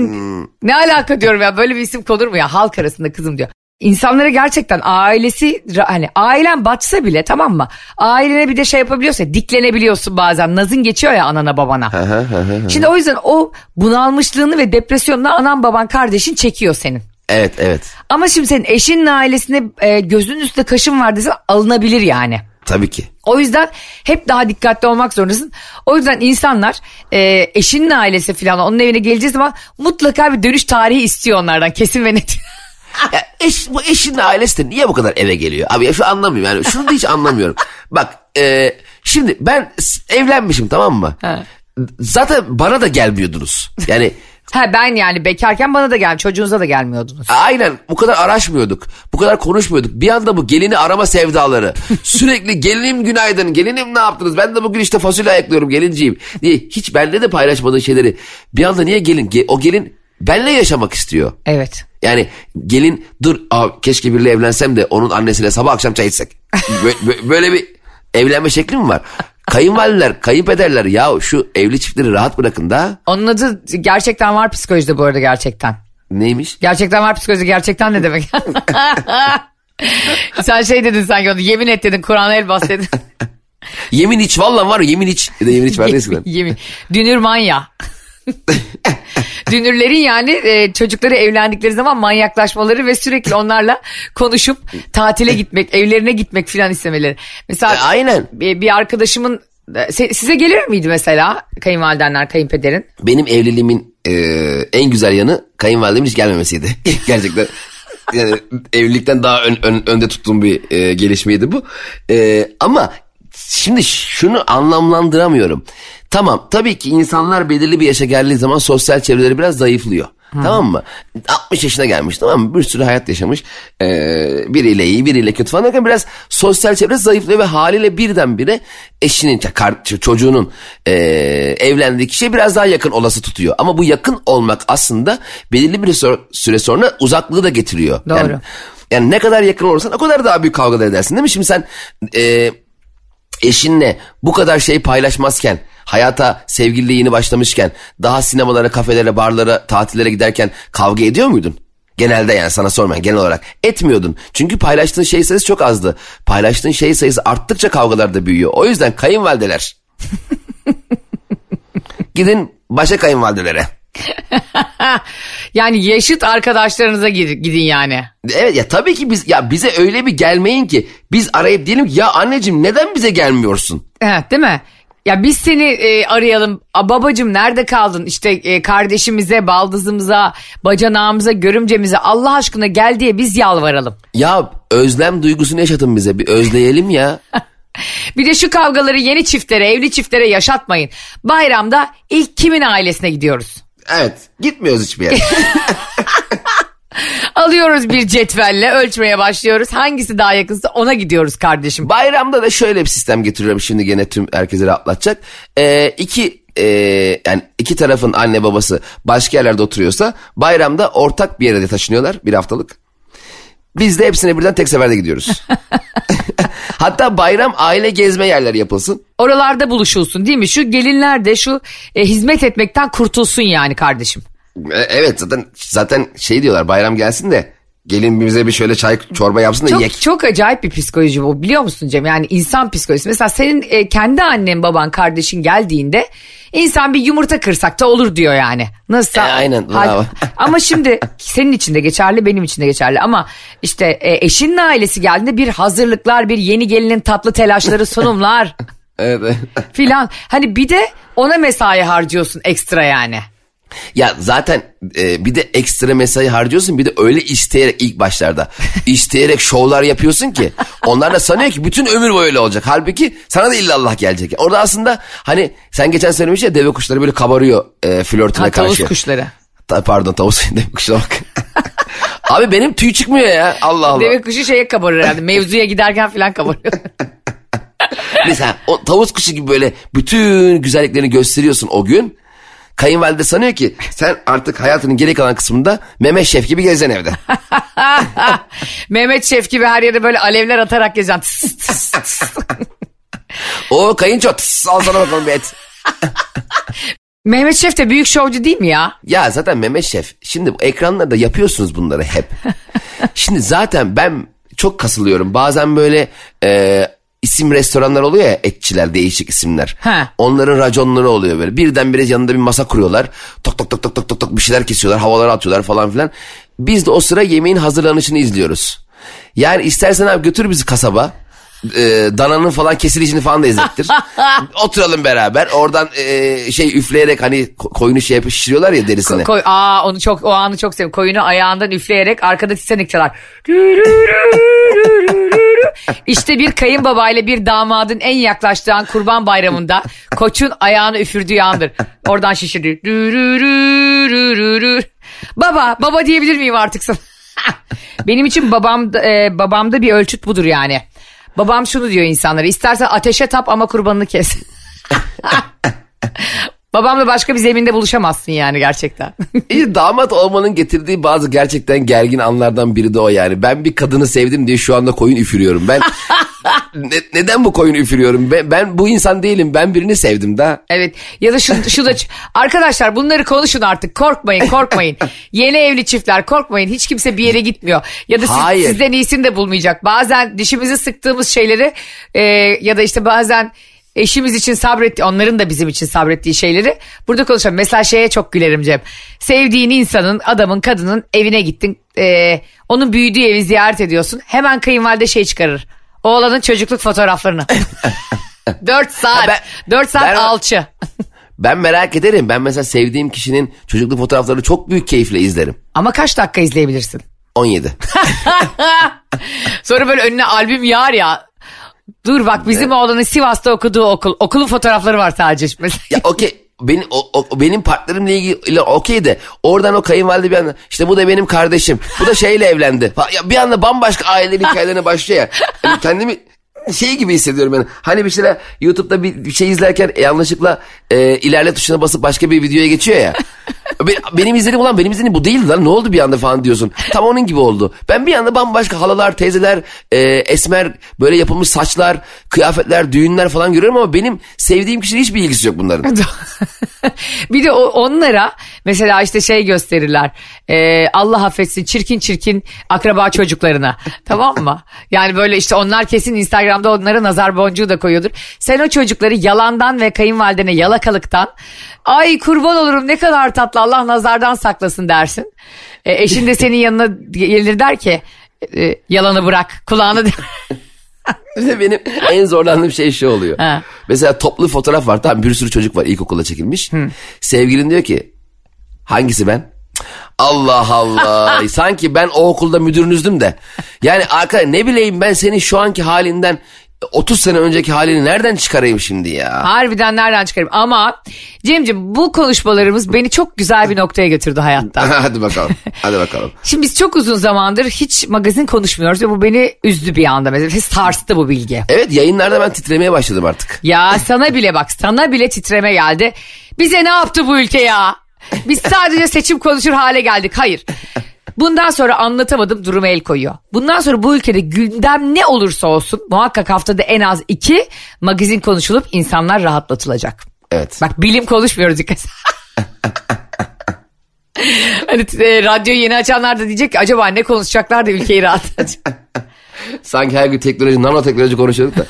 ne alaka diyorum ya böyle bir isim konur mu ya halk arasında kızım diyor. İnsanlara gerçekten ailesi hani ailen batsa bile tamam mı? Ailene bir de şey yapabiliyorsa diklenebiliyorsun bazen. Nazın geçiyor ya anana babana. Şimdi o yüzden o bunalmışlığını ve depresyonunu anan baban kardeşin çekiyor senin. evet evet. Ama şimdi senin eşinin ailesine e, gözünün üstünde kaşın var desen alınabilir yani. Tabii ki. O yüzden hep daha dikkatli olmak zorundasın. O yüzden insanlar e, eşinin ailesi falan onun evine geleceği zaman mutlaka bir dönüş tarihi istiyor onlardan kesin ve net. Ya eş, bu eşin ailesi de niye bu kadar eve geliyor? Abi ya şu anlamıyorum yani şunu da hiç anlamıyorum. Bak e, şimdi ben evlenmişim tamam mı? Ha. Zaten bana da gelmiyordunuz. Yani ha ben yani bekarken bana da gel çocuğunuza da gelmiyordunuz. aynen bu kadar araşmıyorduk. Bu kadar konuşmuyorduk. Bir anda bu gelini arama sevdaları. Sürekli gelinim günaydın. Gelinim ne yaptınız? Ben de bugün işte fasulye ayıklıyorum gelinciğim. Diye hiç bende de paylaşmadığın şeyleri. Bir anda niye gelin? Ge- o gelin benle yaşamak istiyor. Evet. Yani gelin dur aa, keşke biriyle evlensem de onun annesiyle sabah akşam çay içsek. Bö- bö- Böyle bir evlenme şekli mi var? Kayınvalideler, kayınpederler ya şu evli çiftleri rahat bırakın da. Onun adı gerçekten var psikolojide bu arada gerçekten. Neymiş? Gerçekten var psikoloji gerçekten ne demek? Sen şey dedin sanki onu yemin et dedin Kur'an'a el bas dedin. Yemin iç vallahi var yemin iç. Bir de yemin iç eskiden. Yemin. Dünür manya. Dünürlerin yani e, çocukları evlendikleri zaman manyaklaşmaları ve sürekli onlarla konuşup tatile gitmek, evlerine gitmek filan istemeleri. Mesela E, aynen. bir, bir arkadaşımın e, size gelir miydi mesela kayınvalidenler, kayınpederin? Benim evliliğimin e, en güzel yanı kayınvalidemin hiç gelmemesiydi. Gerçekten. Yani evlilikten daha ön- ön- önde tuttuğum bir e, gelişmeydi bu. E, ama şimdi şunu anlamlandıramıyorum. Tamam tabii ki insanlar belirli bir yaşa geldiği zaman sosyal çevreleri biraz zayıflıyor. Tamam mı? 60 yaşına gelmiş tamam mı? Bir sürü hayat yaşamış. Ee, biriyle iyi biriyle kötü falan derken biraz sosyal çevre zayıflıyor ve haliyle birdenbire eşinin, çocuğunun ee, evlendiği kişiye biraz daha yakın olası tutuyor. Ama bu yakın olmak aslında belirli bir süre sonra uzaklığı da getiriyor. Doğru. Yani, yani ne kadar yakın olursan o kadar daha büyük kavgalar edersin değil mi? Şimdi sen ee, eşinle bu kadar şey paylaşmazken, hayata sevgiliyle yeni başlamışken, daha sinemalara, kafelere, barlara, tatillere giderken kavga ediyor muydun? Genelde yani sana sormayan genel olarak etmiyordun. Çünkü paylaştığın şey sayısı çok azdı. Paylaştığın şey sayısı arttıkça kavgalar da büyüyor. O yüzden kayınvalideler. Gidin başka kayınvalidelere. Yani yaşıt arkadaşlarınıza gidin, yani. Evet ya tabii ki biz ya bize öyle bir gelmeyin ki biz arayıp diyelim ya anneciğim neden bize gelmiyorsun? Evet değil mi? Ya biz seni e, arayalım. A, babacım nerede kaldın? İşte e, kardeşimize, baldızımıza, bacanağımıza, görümcemize Allah aşkına gel diye biz yalvaralım. Ya özlem duygusunu yaşatın bize bir özleyelim ya. Bir de şu kavgaları yeni çiftlere, evli çiftlere yaşatmayın. Bayramda ilk kimin ailesine gidiyoruz? Evet gitmiyoruz hiçbir yere. Alıyoruz bir cetvelle ölçmeye başlıyoruz. Hangisi daha yakınsa ona gidiyoruz kardeşim. Bayramda da şöyle bir sistem getiriyorum şimdi gene tüm herkese rahatlatacak. Ee, iki e, yani iki tarafın anne babası başka yerlerde oturuyorsa bayramda ortak bir yere de taşınıyorlar bir haftalık. Biz de hepsine birden tek seferde gidiyoruz. Hatta bayram aile gezme yerleri yapılsın. Oralarda buluşulsun değil mi? Şu gelinler de şu e, hizmet etmekten kurtulsun yani kardeşim. E, Evet zaten zaten şey diyorlar bayram gelsin de gelin bize bir şöyle çay çorba yapsın da Çok, yek. çok acayip bir psikoloji bu biliyor musun Cem? Yani insan psikolojisi. Mesela senin e, kendi annen baban kardeşin geldiğinde insan bir yumurta kırsak da olur diyor yani. Nasıl? E, aynen, bravo. ama şimdi senin için de geçerli benim için de geçerli ama işte e, eşinin ailesi geldiğinde bir hazırlıklar bir yeni gelinin tatlı telaşları sunumlar Evet, evet. filan. Hani bir de ona mesai harcıyorsun ekstra yani. Ya zaten e, bir de ekstra mesai harcıyorsun bir de öyle isteyerek ilk başlarda isteyerek şovlar yapıyorsun ki onlar da sanıyor ki bütün ömür boyu öyle olacak. Halbuki sana da illallah gelecek. Orada aslında hani sen geçen söylemiş ya deve kuşları böyle kabarıyor e, flörtüne Ha, karşı. tavus kuşları. Ta- pardon tavus deve kuşuna bak. Abi benim tüy çıkmıyor ya Allah Allah. Deve kuşu şeye kabarır herhalde. Mevzuya giderken filan kabarıyor. Mesela o tavus kuşu gibi böyle bütün güzelliklerini gösteriyorsun o gün. Kayınvalide sanıyor ki sen artık hayatının geri kalan kısmında Mehmet Şef gibi gezen evde. Mehmet Şef gibi her yere böyle alevler atarak gezen. O kayınço tıs, al sana bakalım bir et. Mehmet Şef de büyük şovcu değil mi ya? Ya zaten Mehmet Şef şimdi bu ekranlarda yapıyorsunuz bunları hep. şimdi zaten ben çok kasılıyorum. Bazen böyle e, isim restoranlar oluyor ya etçiler değişik isimler. He. Onların raconları oluyor böyle. Birdenbire yanında bir masa kuruyorlar. Tok tok tok tok tok tok tok bir şeyler kesiyorlar. Havalara atıyorlar falan filan. Biz de o sıra yemeğin hazırlanışını izliyoruz. Yani istersen abi götür bizi kasaba. E, dananın falan kesilişini falan da izlettir. Oturalım beraber. Oradan e, şey üfleyerek hani ko- koyunu şey yapıp şişiriyorlar ya derisini. Koy, aa onu çok o anı çok seviyorum. Koyunu ayağından üfleyerek arkada Titanic çalar. işte bir kayınbabayla bir damadın en yaklaştığı an kurban bayramında koçun ayağını üfürdüğü andır. Oradan şişirdi. Baba, baba diyebilir miyim artık sana? Benim için babam e, babamda bir ölçüt budur yani. Babam şunu diyor insanlara. İstersen ateşe tap ama kurbanını kes. Babamla başka bir zeminde buluşamazsın yani gerçekten. İyi damat olmanın getirdiği bazı gerçekten gergin anlardan biri de o yani. Ben bir kadını sevdim diye şu anda koyun üfürüyorum. Ben Ne- neden bu koyunu üfürüyorum? Ben, ben bu insan değilim. Ben birini sevdim da. Evet ya da şu, şu da arkadaşlar bunları konuşun artık korkmayın korkmayın. Yeni evli çiftler korkmayın hiç kimse bir yere gitmiyor. Ya da siz, Hayır. sizden iyisini de bulmayacak. Bazen dişimizi sıktığımız şeyleri e, ya da işte bazen eşimiz için sabretti onların da bizim için sabrettiği şeyleri burada konuşalım. Mesela şeye çok gülerim Cem. Sevdiğin insanın adamın kadının evine gittin e, onun büyüdüğü evi ziyaret ediyorsun. Hemen kayınvalide şey çıkarır. Oğlanın çocukluk fotoğraflarını. 4 saat. Ben- 4 saat ben- alçı. Ben merak ederim. Ben mesela sevdiğim kişinin çocukluk fotoğraflarını çok büyük keyifle izlerim. Ama kaç dakika izleyebilirsin? 17. Sonra böyle önüne albüm yağar ya. Dur bak bizim oğlanın Sivas'ta okuduğu okul. Okulun fotoğrafları var sadece. Mesela. ya okey. Benim, o, o- benim partnerimle ilgili okey de oradan o kayınvalide bir anda işte bu da benim kardeşim bu da şeyle evlendi. Ya bir anda bambaşka ailelerin hikayelerine başlıyor ya. Yani kendimi şey gibi hissediyorum ben. Hani bir şeyler YouTube'da bir, bir şey izlerken yanlışlıkla e, ilerle tuşuna basıp başka bir videoya geçiyor ya. Be- benim izlediğim ulan benim izlediğim bu değildi lan ne oldu bir anda falan diyorsun. Tam onun gibi oldu. Ben bir anda bambaşka halalar, teyzeler, e, esmer böyle yapılmış saçlar, kıyafetler, düğünler falan görüyorum ama benim sevdiğim kişiyle hiçbir ilgisi yok bunların. bir de onlara mesela işte şey gösterirler. Ee, Allah affetsin çirkin çirkin akraba çocuklarına. tamam mı? Yani böyle işte onlar kesin Instagram'da onlara nazar boncuğu da koyuyordur. Sen o çocukları yalandan ve kayınvalidene yalakalıktan ay kurban olurum ne kadar tatlı Allah nazardan saklasın dersin. Ee, eşin de senin yanına gelir der ki e, yalanı bırak kulağını Benim en zorlandığım şey şu oluyor. Ha. Mesela toplu fotoğraf var. Tamam bir sürü çocuk var ilkokulda çekilmiş. Sevgilin diyor ki hangisi ben? Allah Allah. Sanki ben o okulda müdürünüzdüm de. Yani arka ne bileyim ben senin şu anki halinden 30 sene önceki halini nereden çıkarayım şimdi ya? Harbiden nereden çıkarayım ama Cemciğim bu konuşmalarımız beni çok güzel bir noktaya götürdü hayatta. Hadi bakalım. Hadi bakalım. Şimdi biz çok uzun zamandır hiç magazin konuşmuyoruz ve bu beni üzdü bir anda mesela sarstı bu bilgi. Evet yayınlarda ben titremeye başladım artık. Ya sana bile bak sana bile titreme geldi. Bize ne yaptı bu ülke ya? Biz sadece seçim konuşur hale geldik. Hayır. Bundan sonra anlatamadım durumu el koyuyor. Bundan sonra bu ülkede gündem ne olursa olsun muhakkak haftada en az iki magazin konuşulup insanlar rahatlatılacak. Evet. Bak bilim konuşmuyoruz dikkat. hani e, radyoyu yeni açanlar da diyecek ki acaba ne konuşacaklar da ülkeyi rahatlatacak. Sanki her gün teknoloji, nanoteknoloji konuşuyorduk da.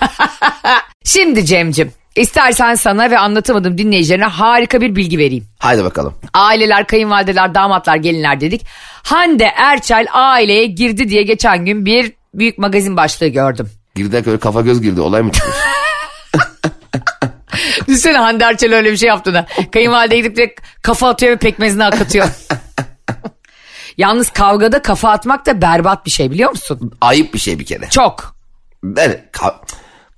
Şimdi Cem'cim istersen sana ve anlatamadım dinleyicilerine harika bir bilgi vereyim. Haydi bakalım. Aileler, kayınvalideler, damatlar, gelinler dedik. Hande Erçel aileye girdi diye geçen gün bir büyük magazin başlığı gördüm. Girdiler böyle kafa göz girdi. Olay mı çıkmış? Düşünsene Hande Erçel öyle bir şey yaptığını. Kayınvalide gidip direkt kafa atıyor ve pekmezini akıtıyor. Yalnız kavgada kafa atmak da berbat bir şey biliyor musun? Ayıp bir şey bir kere. Çok. Ben, ka-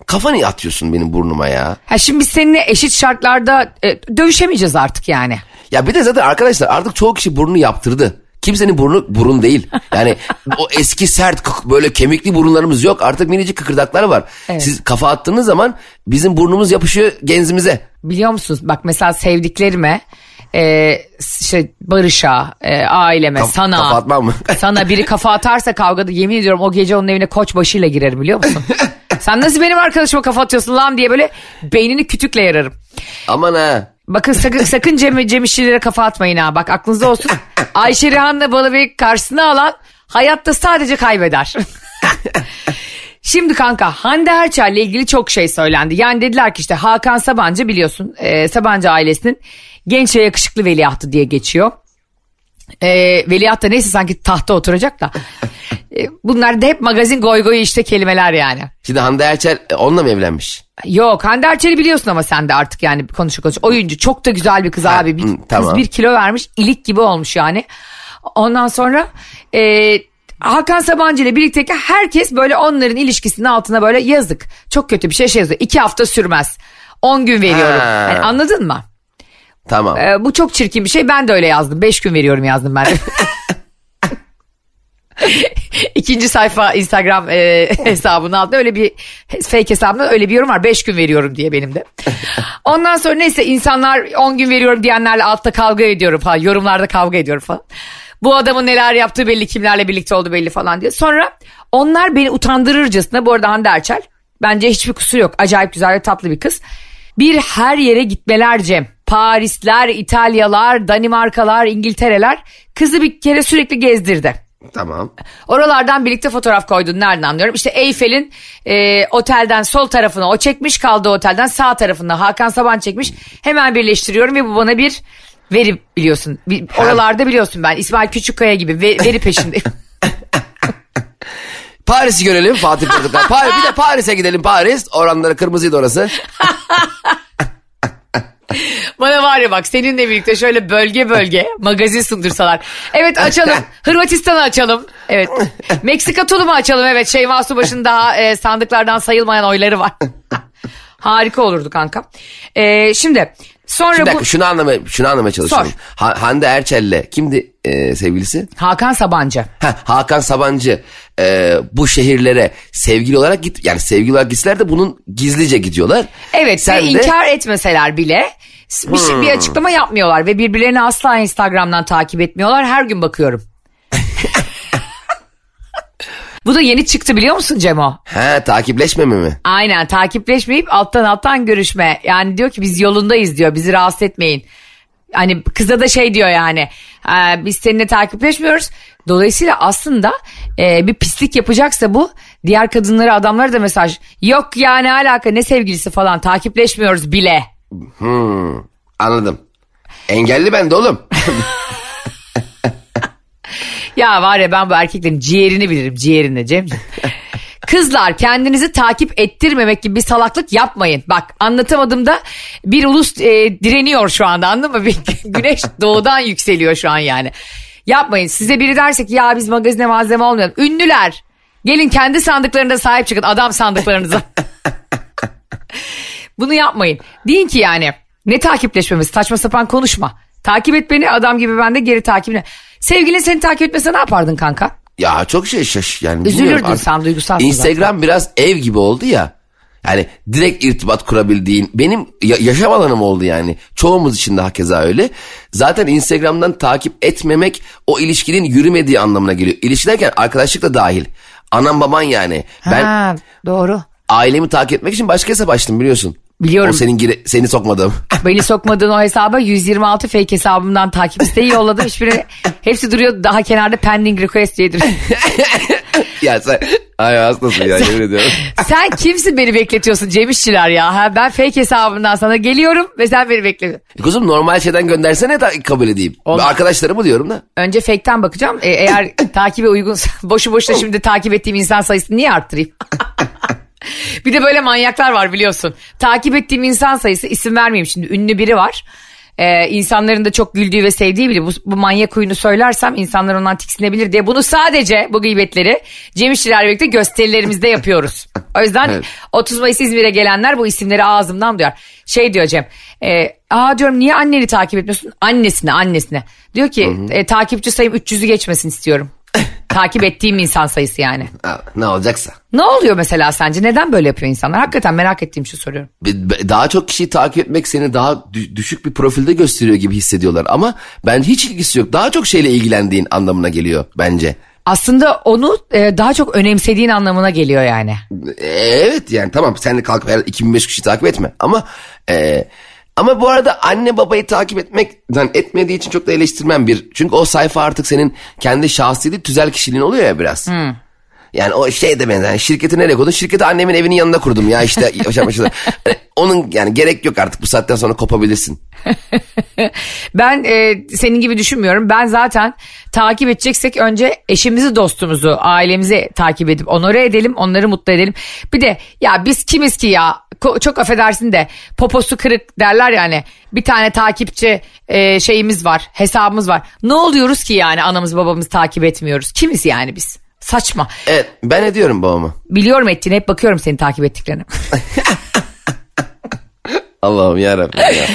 kafa niye atıyorsun benim burnuma ya? Ha şimdi biz seninle eşit şartlarda e, dövüşemeyeceğiz artık yani. Ya bir de zaten arkadaşlar artık çoğu kişi burnunu yaptırdı. Kimsenin burnu burun değil. Yani o eski sert böyle kemikli burunlarımız yok. Artık minicik kıkırdaklar var. Evet. Siz kafa attığınız zaman bizim burnumuz yapışıyor genzimize. Biliyor musunuz bak mesela sevdiklerime e, şey, Barış'a, e, aileme, Kaf- sana. kafa atmam mı? sana biri kafa atarsa kavgada yemin ediyorum o gece onun evine koç başıyla girerim biliyor musun? Sen nasıl benim arkadaşıma kafa atıyorsun lan diye böyle beynini kütükle yararım. Aman ha. Bakın sakın, sakın Cem, Cem İşçilere kafa atmayın ha. Bak aklınızda olsun. Ayşe Rihanna Balıbey karşısına alan hayatta sadece kaybeder. Şimdi kanka Hande Erçel'le ilgili çok şey söylendi. Yani dediler ki işte Hakan Sabancı biliyorsun e, Sabancı ailesinin genç ve yakışıklı veliahtı diye geçiyor. E, veliaht da neyse sanki tahta oturacak da. E, bunlar da hep magazin goy goy işte kelimeler yani. Şimdi Hande Erçel e, onunla mı evlenmiş? Yok Hande Erçel'i biliyorsun ama sen de artık yani konuşa konuşa. Oyuncu çok da güzel bir kız Ha, abi. Bir, hı, tamam. Kız bir kilo vermiş ilik gibi olmuş yani. Ondan sonra e, Hakan Sabancı ile birlikteki herkes böyle onların ilişkisinin altına böyle yazık. Çok kötü bir şey şey yazıyor. İki hafta sürmez. 10 gün veriyorum. Ha. Yani anladın mı? Tamam. E, bu çok çirkin bir şey. Ben de öyle yazdım. 5 gün veriyorum yazdım ben. de. İkinci sayfa Instagram e, hesabının altında öyle bir fake hesabında öyle bir yorum var. 5 gün veriyorum diye benim de. Ondan sonra neyse insanlar 10 gün veriyorum diyenlerle altta kavga ediyorum falan. Yorumlarda kavga ediyorum falan. Bu adamın neler yaptığı belli kimlerle birlikte olduğu belli falan diye. Sonra onlar beni utandırırcasına bu arada Hande Erçel bence hiçbir kusur yok. Acayip güzel ve tatlı bir kız. Bir her yere gitmeler Cem. Parisler, İtalyalar, Danimarkalar, İngiltereler kızı bir kere sürekli gezdirdi. Tamam. Oralardan birlikte fotoğraf koydun nereden anlıyorum? İşte Eyfel'in e, otelden sol tarafına o çekmiş kaldığı otelden sağ tarafına Hakan Saban çekmiş. Hemen birleştiriyorum ve bu bana bir veri biliyorsun. Bir, oralarda biliyorsun ben İsmail Küçükkaya gibi ve- veri peşindeyim. Paris'i görelim Fatih Portakal. Paris, bir de Paris'e gidelim Paris. Oranları kırmızıydı orası. Bana var ya bak seninle birlikte şöyle bölge bölge magazin sundursalar. Evet açalım. Hırvatistan'ı açalım. Evet. Meksika tulumu açalım. Evet Şeyma Subaşı'nın daha e, sandıklardan sayılmayan oyları var. Harika olurdu kanka. E, şimdi sonra Bir bu dakika şunu anlamaya, şunu anlamaya çalışıyorum. Ha- Hande Erçel'le kimdi e, sevgilisi? Hakan Sabancı. Heh, Hakan Sabancı e, bu şehirlere sevgili olarak git yani sevgili olarak gitseler de bunun gizlice gidiyorlar. Evet Sen ve de- inkar etmeseler bile bir, şey, bir açıklama yapmıyorlar ve birbirlerini asla Instagram'dan takip etmiyorlar. Her gün bakıyorum. Bu da yeni çıktı biliyor musun Cemo? He takipleşmeme mi? Aynen takipleşmeyip alttan alttan görüşme. Yani diyor ki biz yolundayız diyor bizi rahatsız etmeyin. Hani kıza da şey diyor yani "Ee, biz seninle takipleşmiyoruz. Dolayısıyla aslında e, bir pislik yapacaksa bu diğer kadınlara adamlara da mesaj yok ya ne alaka ne sevgilisi falan takipleşmiyoruz bile. Hmm, anladım. Engelli ben de oğlum. Ya var ya ben bu erkeklerin ciğerini bilirim ciğerini Cemciğim. Kızlar kendinizi takip ettirmemek gibi bir salaklık yapmayın. Bak anlatamadığımda bir ulus e, direniyor şu anda anladın mı? Bir güneş doğudan yükseliyor şu an yani. Yapmayın size biri derse ki ya biz magazine malzeme olmayalım. Ünlüler gelin kendi sandıklarında sahip çıkın adam sandıklarınıza. Bunu yapmayın. Deyin ki yani ne takipleşmemiz saçma sapan konuşma. Takip et beni adam gibi ben de geri takibine. Sevgilin seni takip etmese ne yapardın kanka? Ya çok şey şaş yani. Üzülürdün artık. sen, duygusalsın Instagram biraz ev gibi oldu ya. Yani direkt irtibat kurabildiğin benim ya- yaşam alanım oldu yani. Çoğumuz için de hakeza öyle. Zaten Instagram'dan takip etmemek o ilişkinin yürümediği anlamına geliyor. İlişki derken arkadaşlık da dahil. Anam baban yani. Ben Ha, doğru. ailemi takip etmek için başka hesap açtım biliyorsun. Biliyorum. O senin gire- seni sokmadığım. Beni sokmadığın o hesaba 126 fake hesabımdan takip isteği yolladım. Hiçbiri, hepsi duruyor daha kenarda pending request diye duruyor. ya sen ay hastasın ya yemin ediyorum. Sen kimsin beni bekletiyorsun Cem İşçiler ya? Ha, ben fake hesabımdan sana geliyorum ve sen beni bekliyorsun. Kuzum normal şeyden göndersene da kabul edeyim. Olmaz. Arkadaşlarımı diyorum da. Önce fake'ten bakacağım. E, eğer takibe uygunsa boşu boşuna şimdi takip ettiğim insan sayısını niye arttırayım? bir de böyle manyaklar var biliyorsun. Takip ettiğim insan sayısı isim vermeyeyim şimdi ünlü biri var. Ee, insanların da çok güldüğü ve sevdiği biri. Bu, bu manyak huyunu söylersem insanlar ondan tiksinebilir diye. Bunu sadece bu gıybetleri Cem İşçilerle birlikte gösterilerimizde yapıyoruz. O yüzden Evet. 30 Mayıs İzmir'e gelenler bu isimleri ağzımdan duyar. Şey diyor Cem. E, Aa diyorum niye anneni takip etmiyorsun? Annesine annesine. Diyor ki e, takipçi sayım 300'ü geçmesin istiyorum. Takip ettiğim insan sayısı yani. Ne olacaksa. Ne oluyor mesela sence? Neden böyle yapıyor insanlar? Hakikaten merak ettiğim şey soruyorum. Daha çok kişiyi takip etmek seni daha dü- düşük bir profilde gösteriyor gibi hissediyorlar. Ama ben hiç ilgisi yok. Daha çok şeyle ilgilendiğin anlamına geliyor bence. Aslında onu e, daha çok önemsediğin anlamına geliyor yani. E, Evet yani tamam sen de kalkıp her 2005 kişi takip etme. Ama e, ama bu arada anne babayı takip etmekten etmediği için çok da eleştirmem bir. Çünkü o sayfa artık senin kendi şahsi değil tüzel kişiliğin oluyor ya biraz. Yani o şey de benzer. Yani şirketi nereye koydun? Şirketi annemin evinin yanında kurdum ya işte. Hani onun yani gerek yok artık bu saatten sonra kopabilirsin. Ben e, senin gibi düşünmüyorum. Ben zaten takip edeceksek önce eşimizi, dostumuzu, ailemizi takip edip onore edelim, onları mutlu edelim. Bir de ya biz kimiz ki ya çok affedersin de poposu kırık derler yani. Bir tane takipçi e, şeyimiz var, hesabımız var. Ne oluyoruz ki yani anamız babamız takip etmiyoruz? Kimiz yani biz? Saçma. Evet ben ediyorum babama. Biliyorum ettiğini hep bakıyorum seni takip ettiklerine. Allah'ım yarabbim ya.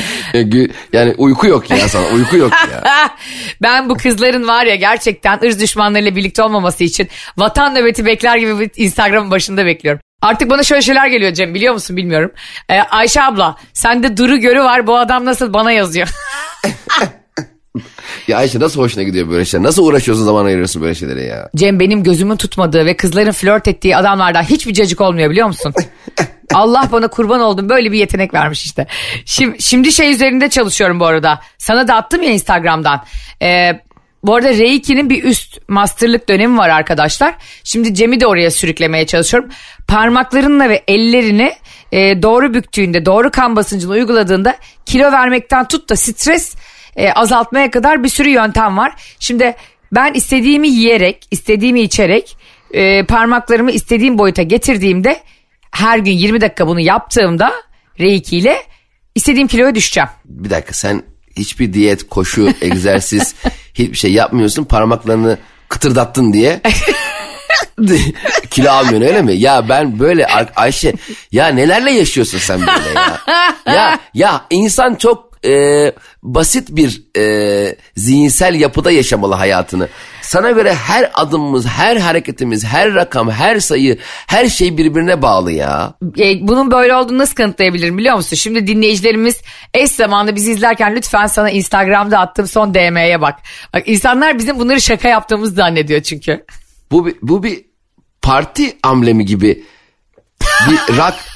Yani uyku yok ya sana uyku yok ya. ben bu kızların var ya gerçekten ırz düşmanlarıyla birlikte olmaması için vatan nöbeti bekler gibi Instagram'ın başında bekliyorum. Artık bana şöyle şeyler geliyor Cem biliyor musun bilmiyorum. Ee, Ayşe abla sende duru görü var bu adam nasıl bana yazıyor. Ya Ayşe nasıl hoşuna gidiyor böyle şeyler? Nasıl uğraşıyorsun zaman ayırıyorsun böyle şeylere ya? Cem benim gözümün tutmadığı ve kızların flört ettiği adamlardan hiçbir cacık olmuyor biliyor musun? Allah bana kurban oldum böyle bir yetenek vermiş işte. Şimdi, şimdi şey üzerinde çalışıyorum bu arada. Sana da attım ya Instagram'dan. Ee, bu arada Reiki'nin bir üst masterlık dönemi var arkadaşlar. Şimdi Cem'i de oraya sürüklemeye çalışıyorum. Parmaklarınla ve ellerini e, doğru büktüğünde, doğru kan basıncını uyguladığında kilo vermekten tut da stres e, azaltmaya kadar bir sürü yöntem var. Şimdi ben istediğimi yiyerek, istediğimi içerek e, parmaklarımı istediğim boyuta getirdiğimde her gün 20 dakika bunu yaptığımda Reiki ile istediğim kiloya düşeceğim. Bir dakika sen hiçbir diyet, koşu, egzersiz hiçbir şey yapmıyorsun. Parmaklarını kıtırdattın diye. Kilo almıyorsun öyle mi? Ya ben böyle Ay- Ayşe ya nelerle yaşıyorsun sen böyle ya? Ya ya insan çok e, basit bir e, zihinsel yapıda yaşamalı hayatını. Sana göre her adımımız, her hareketimiz, her rakam, her sayı, her şey birbirine bağlı ya. E, bunun böyle olduğunu nasıl kanıtlayabilirim biliyor musun? Şimdi dinleyicilerimiz eş zamanlı bizi izlerken lütfen sana Instagram'da attığım son DM'ye bak. Bak insanlar bizim bunları şaka yaptığımızı zannediyor çünkü. Bu bir, bu bir parti amblemi gibi bir rak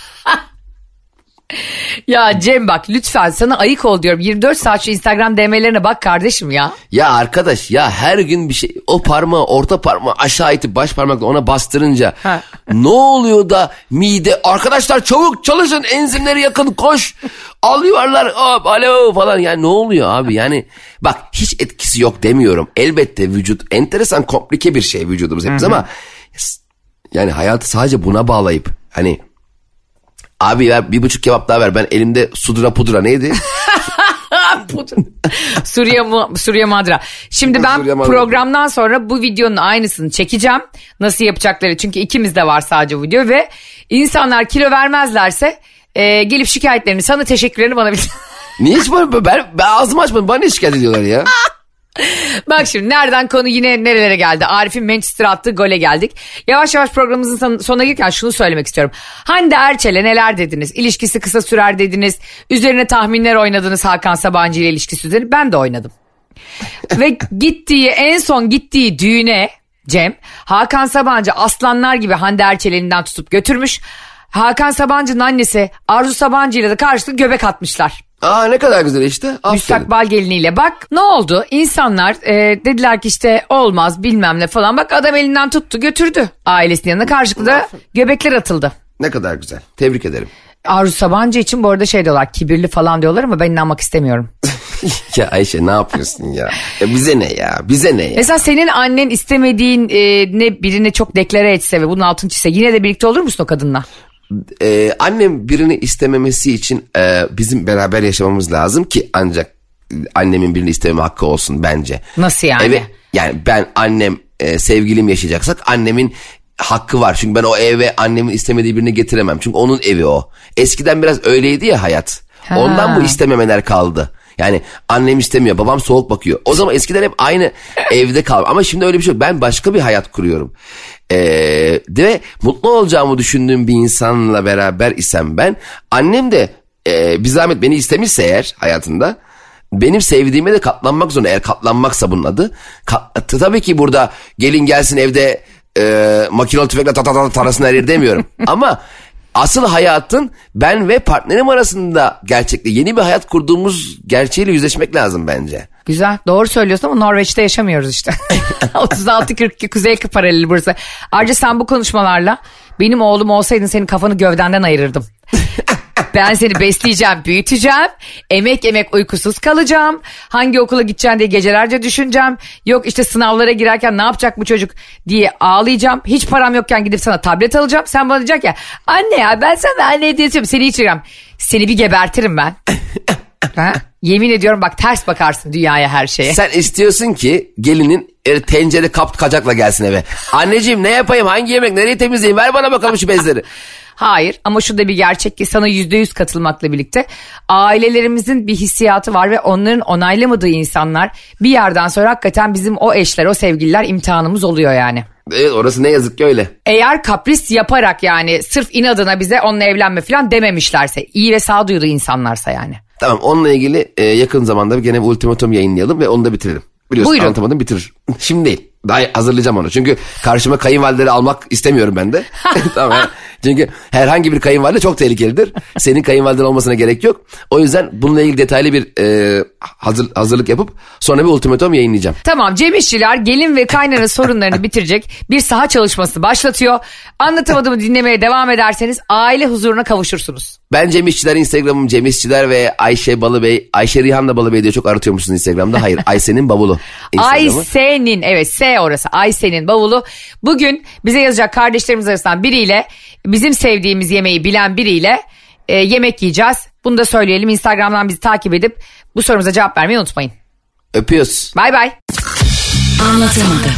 Ya Cem bak lütfen sana ayık ol diyorum. 24 saat şu Instagram DM'lerine bak kardeşim ya. Ya arkadaş ya her gün bir şey o parmağı orta parmağı aşağı itip baş parmakla ona bastırınca ne oluyor da mide arkadaşlar çabuk çalışın enzimleri yakın koş. Al yuvarlar hop alo falan. Yani ne oluyor abi? Yani bak hiç etkisi yok demiyorum. Elbette vücut enteresan komplike bir şey vücudumuz hepimiz ama yani hayatı sadece buna bağlayıp hani abi ver bir buçuk kebap daha ver ben elimde sudra pudra neydi? Suriye Suriye Madra. Şimdi ben Suriye Madra. programdan sonra bu videonun aynısını çekeceğim. Nasıl yapacakları çünkü ikimiz de var sadece video ve insanlar kilo vermezlerse e, gelip şikayetlerini sana teşekkürlerini bana bir Niye hiç böyle ben, ben ağzımı açmadım bana ne şikayet ediyorlar ya? Bak şimdi nereden konu yine nerelere geldi? Arif'in Manchester attığı gole geldik. Yavaş yavaş programımızın son- sonuna gelirken şunu söylemek istiyorum. Hande Erçel'e neler dediniz? İlişkisi kısa sürer dediniz. Üzerine tahminler oynadınız Hakan Sabancı ile ilişkisi üzerine. Ben de oynadım. Ve gittiği en son gittiği düğüne Cem Hakan Sabancı aslanlar gibi Hande Erçel elinden tutup götürmüş. Hakan Sabancı'nın annesi Arzu Sabancı ile de karşılıklı göbek atmışlar. Aa ne kadar güzel işte. Aferin. Müstakbal geliniyle. Bak ne oldu? İnsanlar e, dediler ki işte olmaz bilmem ne falan. Bak adam elinden tuttu götürdü ailesinin yanına. Karşılıklı da göbekler atıldı. Ne kadar güzel. Tebrik ederim. Arzu Sabancı için bu arada şey diyorlar kibirli falan diyorlar ama ben inanmak istemiyorum. ya Ayşe ne yapıyorsun ya? ya? Bize ne ya? Bize ne ya? Mesela senin annen istemediğin e, ne birini çok deklare etse ve bunun altını çizse yine de birlikte olur musun o kadınla? Ee, annem birini istememesi için e, bizim beraber yaşamamız lazım ki ancak annemin birini istememe hakkı olsun bence. Nasıl yani? Evet. Yani ben annem e, sevgilim yaşayacaksak annemin hakkı var. Çünkü ben o eve annemin istemediği birini getiremem. Çünkü onun evi o. Eskiden biraz öyleydi ya hayat. Ha. Ondan bu istememeler kaldı. Yani annem istemiyor babam soğuk bakıyor. O zaman eskiden hep aynı evde kal. Ama şimdi öyle bir şey yok. Ben başka bir hayat kuruyorum. Ee, ve mutlu olacağımı düşündüğüm bir insanla beraber isem ben. Annem de e, bir zahmet beni istemişse eğer hayatında benim sevdiğime de katlanmak zorunda. Eğer katlanmaksa bunun adı. Kat, tabii ki burada gelin gelsin evde e, makinalı tüfekle ta ta ta tarasın her yeri demiyorum. Ama asıl hayatın ben ve partnerim arasında gerçekte yeni bir hayat kurduğumuz gerçeğiyle yüzleşmek lazım bence. Güzel doğru söylüyorsun ama Norveç'te yaşamıyoruz işte. 36-42 Kuzey paraleli burası. Ayrıca sen bu konuşmalarla benim oğlum olsaydın senin kafanı gövdenden ayırırdım. Ben seni besleyeceğim, büyüteceğim. Emek emek uykusuz kalacağım. Hangi okula gideceğim diye gecelerce düşüneceğim. Yok işte sınavlara girerken ne yapacak bu çocuk diye ağlayacağım. Hiç param yokken gidip sana tablet alacağım. Sen bana diyecek ya anne ya ben sana anne ediyorum. Seni içireceğim. Seni bir gebertirim ben. ha? Yemin ediyorum bak ters bakarsın dünyaya her şeye. Sen istiyorsun ki gelinin e, tencere kap kacakla gelsin eve. Anneciğim ne yapayım hangi yemek nereyi temizleyeyim ver bana bakalım şu bezleri. Hayır ama şurada bir gerçek ki sana yüzde yüz katılmakla birlikte ailelerimizin bir hissiyatı var ve onların onaylamadığı insanlar bir yerden sonra hakikaten bizim o eşler o sevgililer imtihanımız oluyor yani. Evet orası ne yazık ki öyle. Eğer kapris yaparak yani sırf inadına bize onunla evlenme falan dememişlerse iyi ve sağduyulu insanlarsa yani. Tamam onunla ilgili e, yakın zamanda gene bir ultimatum yayınlayalım ve onu da bitirelim. Biliyorsun Buyurun. anlatamadım bitirir. Şimdi değil. Daha hazırlayacağım onu. Çünkü karşıma kayınvalideleri almak istemiyorum ben de. tamam. Çünkü herhangi bir kayınvalide çok tehlikelidir. Senin kayınvaliden olmasına gerek yok. O yüzden bununla ilgili detaylı bir e, hazır, hazırlık yapıp sonra bir ultimatum yayınlayacağım. Tamam Cem İşçiler gelin ve kaynana sorunlarını bitirecek bir saha çalışması başlatıyor. Anlatamadığımı dinlemeye devam ederseniz aile huzuruna kavuşursunuz. Ben Cem İşçiler Instagram'ım Cem İşçiler ve Ayşe Balıbey. Ayşe Rihan da Balıbey diye çok aratıyormuşsun Instagram'da. Hayır Ayşe'nin. Instagram'ı. Aysen'in evet S orası Aysen'in bavulu. Bugün bize yazacak kardeşlerimiz arasından biriyle bizim sevdiğimiz yemeği bilen biriyle e, yemek yiyeceğiz. Bunu da söyleyelim Instagram'dan bizi takip edip bu sorumuza cevap vermeyi unutmayın. Öpüyoruz. Bay bay. Anlatamadım.